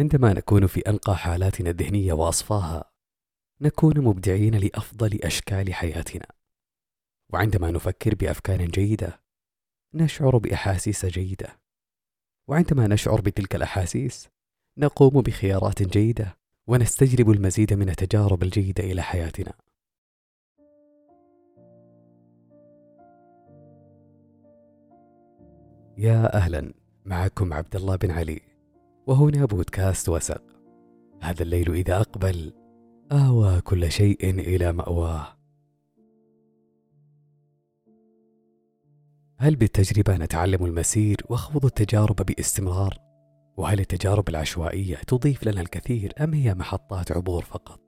عندما نكون في أنقى حالاتنا الذهنية وأصفاها نكون مبدعين لأفضل أشكال حياتنا. وعندما نفكر بأفكار جيدة نشعر بأحاسيس جيدة. وعندما نشعر بتلك الأحاسيس نقوم بخيارات جيدة ونستجلب المزيد من التجارب الجيدة إلى حياتنا. يا أهلا معكم عبد الله بن علي. وهنا بودكاست وسق هذا الليل إذا أقبل آوى كل شيء إلى مأواه هل بالتجربة نتعلم المسير وخوض التجارب باستمرار؟ وهل التجارب العشوائية تضيف لنا الكثير أم هي محطات عبور فقط؟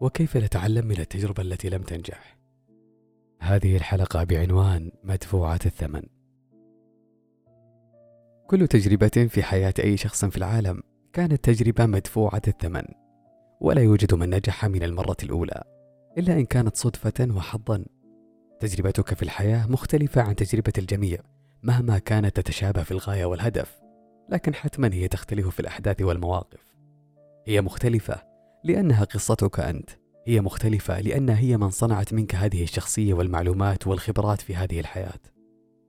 وكيف نتعلم من التجربة التي لم تنجح؟ هذه الحلقة بعنوان مدفوعة الثمن كل تجربة في حياة أي شخص في العالم كانت تجربة مدفوعة الثمن ولا يوجد من نجح من المرة الأولى إلا إن كانت صدفة وحظا. تجربتك في الحياة مختلفة عن تجربة الجميع مهما كانت تتشابه في الغاية والهدف لكن حتما هي تختلف في الأحداث والمواقف. هي مختلفة لأنها قصتك أنت. هي مختلفة لأنها هي من صنعت منك هذه الشخصية والمعلومات والخبرات في هذه الحياة.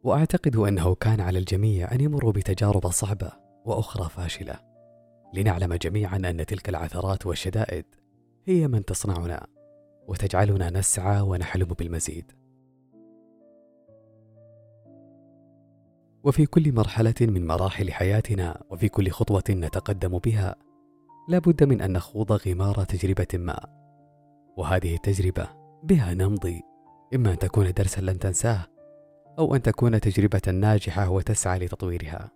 وأعتقد أنه كان على الجميع أن يمروا بتجارب صعبة وأخرى فاشلة. لنعلم جميعا أن تلك العثرات والشدائد هي من تصنعنا وتجعلنا نسعى ونحلم بالمزيد. وفي كل مرحلة من مراحل حياتنا وفي كل خطوة نتقدم بها لا بد من أن نخوض غمار تجربة ما. وهذه التجربة بها نمضي إما أن تكون درسا لن تنساه أو أن تكون تجربة ناجحة وتسعى لتطويرها.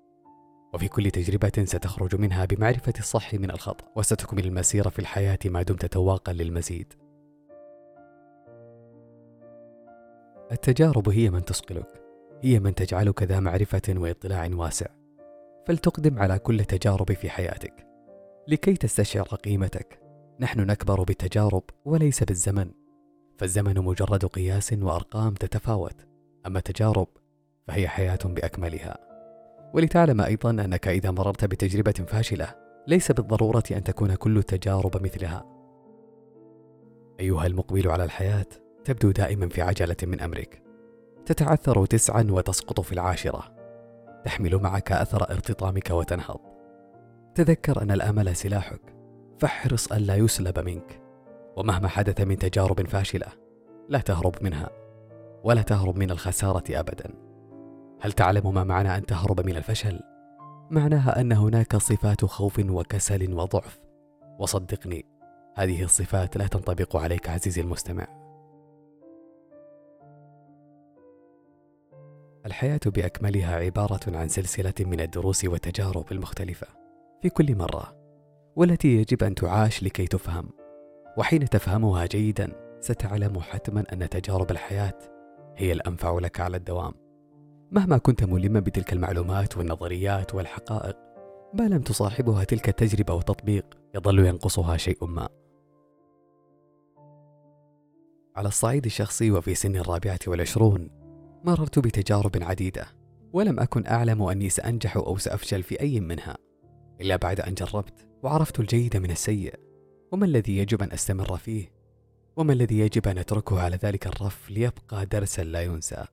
وفي كل تجربة ستخرج منها بمعرفة الصح من الخطأ وستكمل المسيرة في الحياة ما دمت تواقا للمزيد. التجارب هي من تصقلك هي من تجعلك ذا معرفة واطلاع واسع. فلتقدم على كل تجارب في حياتك. لكي تستشعر قيمتك نحن نكبر بالتجارب وليس بالزمن. فالزمن مجرد قياس وأرقام تتفاوت. أما التجارب فهي حياة بأكملها. ولتعلم أيضا أنك إذا مررت بتجربة فاشلة ليس بالضرورة أن تكون كل التجارب مثلها. أيها المقبل على الحياة تبدو دائما في عجلة من أمرك. تتعثر تسعا وتسقط في العاشرة. تحمل معك أثر ارتطامك وتنهض. تذكر أن الأمل سلاحك. فاحرص ألا يسلب منك. ومهما حدث من تجارب فاشلة لا تهرب منها. ولا تهرب من الخسارة أبدا. هل تعلم ما معنى أن تهرب من الفشل؟ معناها أن هناك صفات خوف وكسل وضعف. وصدقني هذه الصفات لا تنطبق عليك عزيزي المستمع. الحياة بأكملها عبارة عن سلسلة من الدروس والتجارب المختلفة في كل مرة والتي يجب أن تعاش لكي تفهم. وحين تفهمها جيدا ستعلم حتما أن تجارب الحياة هي الأنفع لك على الدوام. مهما كنت ملما بتلك المعلومات والنظريات والحقائق ما لم تصاحبها تلك التجربة والتطبيق يظل ينقصها شيء ما. على الصعيد الشخصي وفي سن الرابعة والعشرون مررت بتجارب عديدة ولم أكن أعلم أني سأنجح أو سأفشل في أي منها إلا بعد أن جربت وعرفت الجيد من السيء وما الذي يجب أن أستمر فيه؟ وما الذي يجب أن نتركه على ذلك الرف ليبقى درسا لا ينسى؟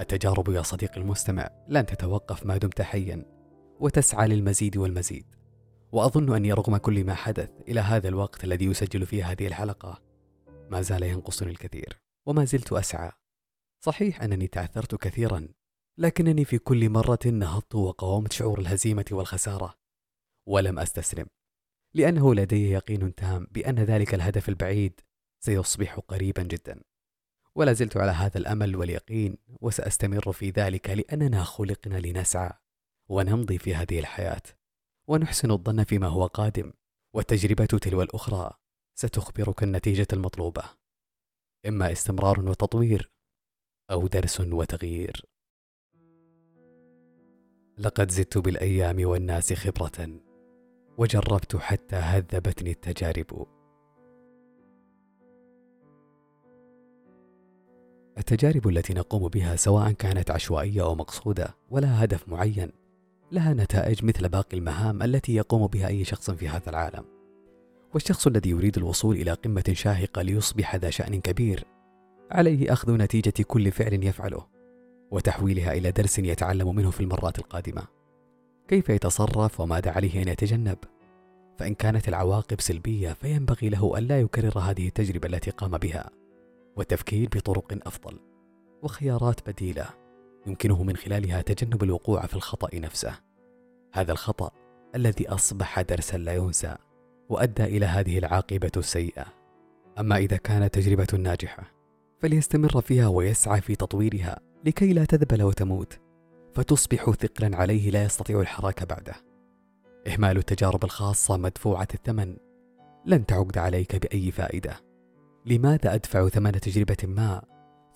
التجارب يا صديقي المستمع لن تتوقف ما دمت حيا وتسعى للمزيد والمزيد. وأظن أني رغم كل ما حدث إلى هذا الوقت الذي يسجل فيه هذه الحلقة ما زال ينقصني الكثير وما زلت أسعى. صحيح أنني تعثرت كثيرا لكنني في كل مرة نهضت وقاومت شعور الهزيمة والخسارة ولم أستسلم. لأنه لدي يقين تام بأن ذلك الهدف البعيد سيصبح قريبا جدا. ولا زلت على هذا الأمل واليقين وسأستمر في ذلك لأننا خلقنا لنسعى ونمضي في هذه الحياة. ونحسن الظن فيما هو قادم والتجربة تلو الأخرى ستخبرك النتيجة المطلوبة. إما استمرار وتطوير أو درس وتغيير. لقد زدت بالأيام والناس خبرة. وجربت حتى هذبتني التجارب. التجارب التي نقوم بها سواء كانت عشوائية أو مقصودة ولا هدف معين لها نتائج مثل باقي المهام التي يقوم بها أي شخص في هذا العالم. والشخص الذي يريد الوصول إلى قمة شاهقة ليصبح ذا شأن كبير. عليه أخذ نتيجة كل فعل يفعله وتحويلها إلى درس يتعلم منه في المرات القادمة. كيف يتصرف وماذا عليه أن يتجنب؟ فإن كانت العواقب سلبية فينبغي له ألا يكرر هذه التجربة التي قام بها والتفكير بطرق أفضل وخيارات بديلة يمكنه من خلالها تجنب الوقوع في الخطأ نفسه. هذا الخطأ الذي أصبح درسا لا ينسى وأدى إلى هذه العاقبة السيئة. أما إذا كانت تجربة ناجحة فليستمر فيها ويسعى في تطويرها لكي لا تذبل وتموت. فتصبح ثقلا عليه لا يستطيع الحراك بعده. إهمال التجارب الخاصة مدفوعة الثمن. لن تعقد عليك بأي فائدة. لماذا أدفع ثمن تجربة ما؟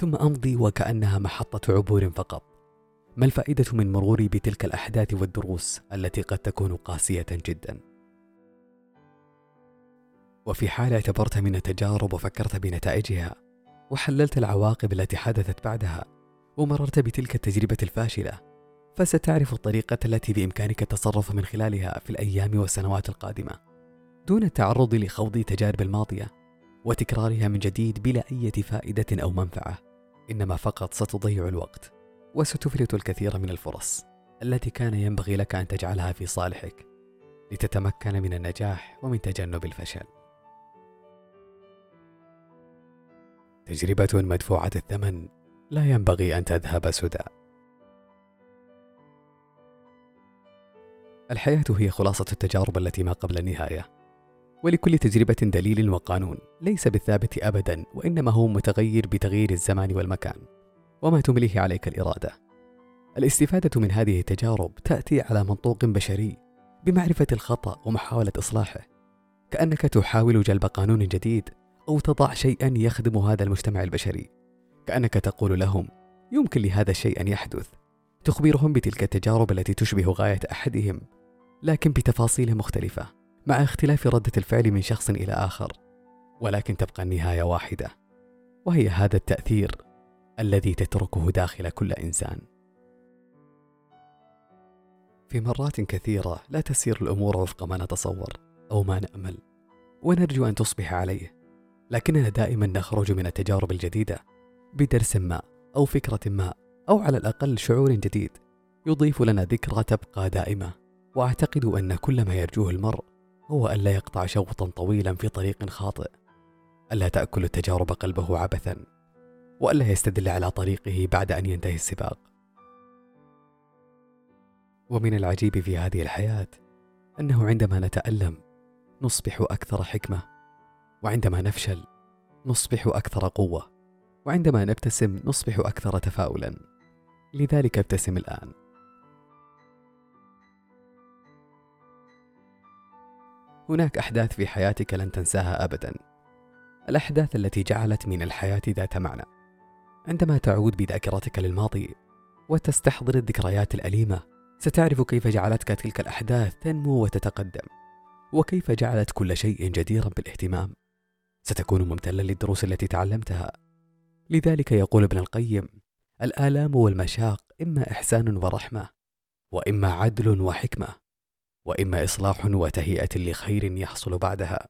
ثم أمضي وكأنها محطة عبور فقط. ما الفائدة من مروري بتلك الأحداث والدروس التي قد تكون قاسية جدا؟ وفي حال اعتبرت من التجارب وفكرت بنتائجها وحللت العواقب التي حدثت بعدها ومررت بتلك التجربة الفاشلة. فستعرف الطريقة التي بإمكانك التصرف من خلالها في الأيام والسنوات القادمة. دون التعرض لخوض تجارب الماضية وتكرارها من جديد بلا أي فائدة أو منفعة إنما فقط ستضيع الوقت وستفلت الكثير من الفرص التي كان ينبغي لك أن تجعلها في صالحك لتتمكن من النجاح ومن تجنب الفشل. تجربة مدفوعة الثمن لا ينبغي أن تذهب سدى. الحياة هي خلاصة التجارب التي ما قبل النهاية، ولكل تجربة دليل وقانون ليس بالثابت أبدا وإنما هو متغير بتغيير الزمان والمكان، وما تمليه عليك الإرادة. الاستفادة من هذه التجارب تأتي على منطوق بشري بمعرفة الخطأ ومحاولة إصلاحه، كأنك تحاول جلب قانون جديد أو تضع شيئا يخدم هذا المجتمع البشري كأنك تقول لهم يمكن لهذا الشيء أن يحدث. تخبرهم بتلك التجارب التي تشبه غاية أحدهم لكن بتفاصيل مختلفة مع اختلاف ردة الفعل من شخص إلى آخر. ولكن تبقى النهاية واحدة وهي هذا التأثير الذي تتركه داخل كل إنسان. في مرات كثيرة لا تسير الأمور وفق ما نتصور أو ما نأمل ونرجو أن تصبح عليه لكننا دائما نخرج من التجارب الجديدة بدرس ما أو فكرة ما أو على الأقل شعور جديد يضيف لنا ذكرى تبقى دائمة. وأعتقد أن كل ما يرجوه المرء هو ألا يقطع شوطا طويلا في طريق خاطئ ألا تأكل التجارب قلبه عبثا وألا يستدل على طريقه بعد أن ينتهي السباق. ومن العجيب في هذه الحياة أنه عندما نتألم نصبح أكثر حكمة وعندما نفشل نصبح أكثر قوة. وعندما نبتسم نصبح أكثر تفاؤلا. لذلك ابتسم الآن. هناك أحداث في حياتك لن تنساها أبدا. الأحداث التي جعلت من الحياة ذات معنى. عندما تعود بذاكرتك للماضي وتستحضر الذكريات الأليمة ستعرف كيف جعلتك تلك الأحداث تنمو وتتقدم. وكيف جعلت كل شيء جديرا بالاهتمام. ستكون ممتلا للدروس التي تعلمتها. لذلك يقول ابن القيم الآلام والمشاق إما إحسان ورحمة وإما عدل وحكمة وإما إصلاح وتهيئة لخير يحصل بعدها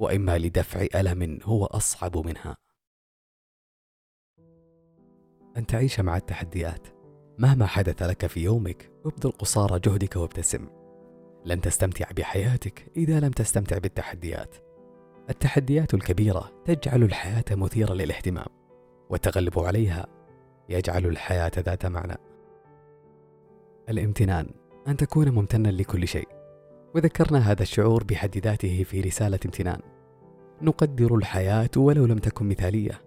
وإما لدفع ألم هو أصعب منها. أن تعيش مع التحديات. مهما حدث لك في يومك ابذل قصارى جهدك وابتسم. لن تستمتع بحياتك إذا لم تستمتع بالتحديات. التحديات الكبيرة تجعل الحياة مثيرة للاهتمام. والتغلب عليها يجعل الحياة ذات معنى. الامتنان أن تكون ممتنا لكل شيء. وذكرنا هذا الشعور بحد ذاته في رسالة امتنان. نقدر الحياة ولو لم تكن مثالية.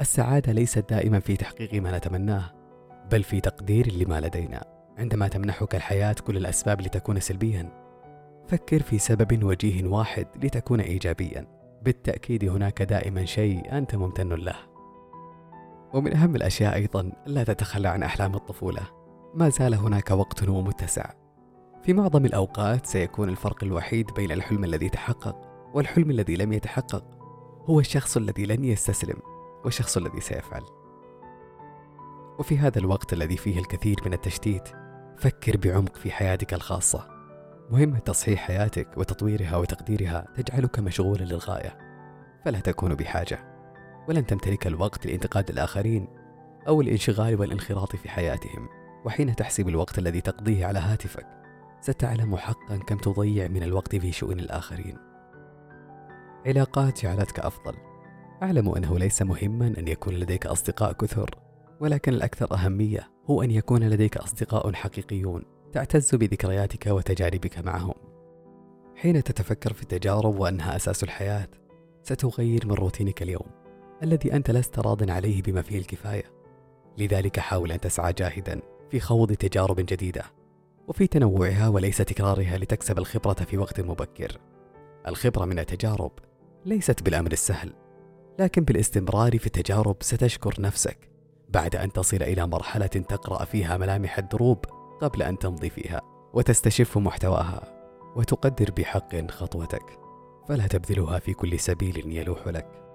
السعادة ليست دائما في تحقيق ما نتمناه بل في تقدير لما لدينا. عندما تمنحك الحياة كل الأسباب لتكون سلبيا فكر في سبب وجيه واحد لتكون ايجابيا. بالتأكيد هناك دائما شيء أنت ممتن له. ومن أهم الأشياء أيضا لا تتخلى عن أحلام الطفولة. ما زال هناك وقت ومتسع. في معظم الأوقات سيكون الفرق الوحيد بين الحلم الذي تحقق والحلم الذي لم يتحقق. هو الشخص الذي لن يستسلم والشخص الذي سيفعل. وفي هذا الوقت الذي فيه الكثير من التشتيت فكر بعمق في حياتك الخاصة. مهمة تصحيح حياتك وتطويرها وتقديرها تجعلك مشغولا للغاية. فلا تكون بحاجة. ولن تمتلك الوقت لإنتقاد الآخرين أو الانشغال والانخراط في حياتهم. وحين تحسب الوقت الذي تقضيه على هاتفك ستعلم حقا كم تضيع من الوقت في شؤون الآخرين. علاقات جعلتك أفضل. أعلم أنه ليس مهما أن يكون لديك أصدقاء كثر ولكن الأكثر أهمية هو أن يكون لديك أصدقاء حقيقيون تعتز بذكرياتك وتجاربك معهم. حين تتفكر في التجارب وأنها أساس الحياة ستغير من روتينك اليوم. الذي أنت لست راض عليه بما فيه الكفاية. لذلك حاول أن تسعى جاهدا في خوض تجارب جديدة وفي تنوعها وليس تكرارها لتكسب الخبرة في وقت مبكر. الخبرة من التجارب ليست بالأمر السهل لكن بالاستمرار في التجارب ستشكر نفسك بعد أن تصل إلى مرحلة تقرأ فيها ملامح الدروب قبل أن تمضي فيها وتستشف محتواها وتقدر بحق خطوتك. فلا تبذلها في كل سبيل يلوح لك.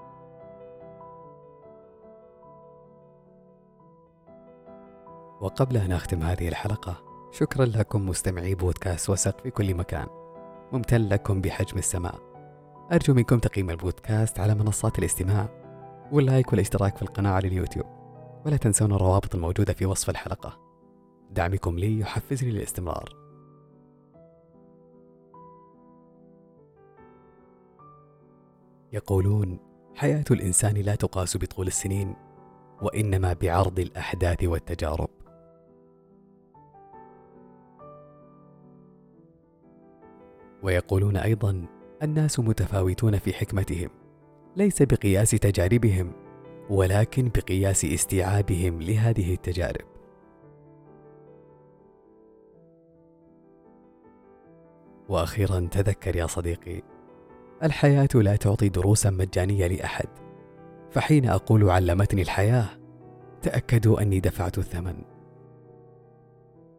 وقبل أن أختم هذه الحلقة شكرا لكم مستمعي بودكاست وسق في كل مكان. ممتن لكم بحجم السماء. أرجو منكم تقييم البودكاست على منصات الاستماع واللايك والاشتراك في القناة على اليوتيوب. ولا تنسون الروابط الموجودة في وصف الحلقة. دعمكم لي يحفزني للاستمرار. يقولون حياة الإنسان لا تقاس بطول السنين وإنما بعرض الأحداث والتجارب. ويقولون أيضا الناس متفاوتون في حكمتهم ليس بقياس تجاربهم ولكن بقياس استيعابهم لهذه التجارب. وأخيرا تذكر يا صديقي الحياة لا تعطي دروسا مجانية لأحد. فحين أقول علمتني الحياة تأكدوا أني دفعت الثمن.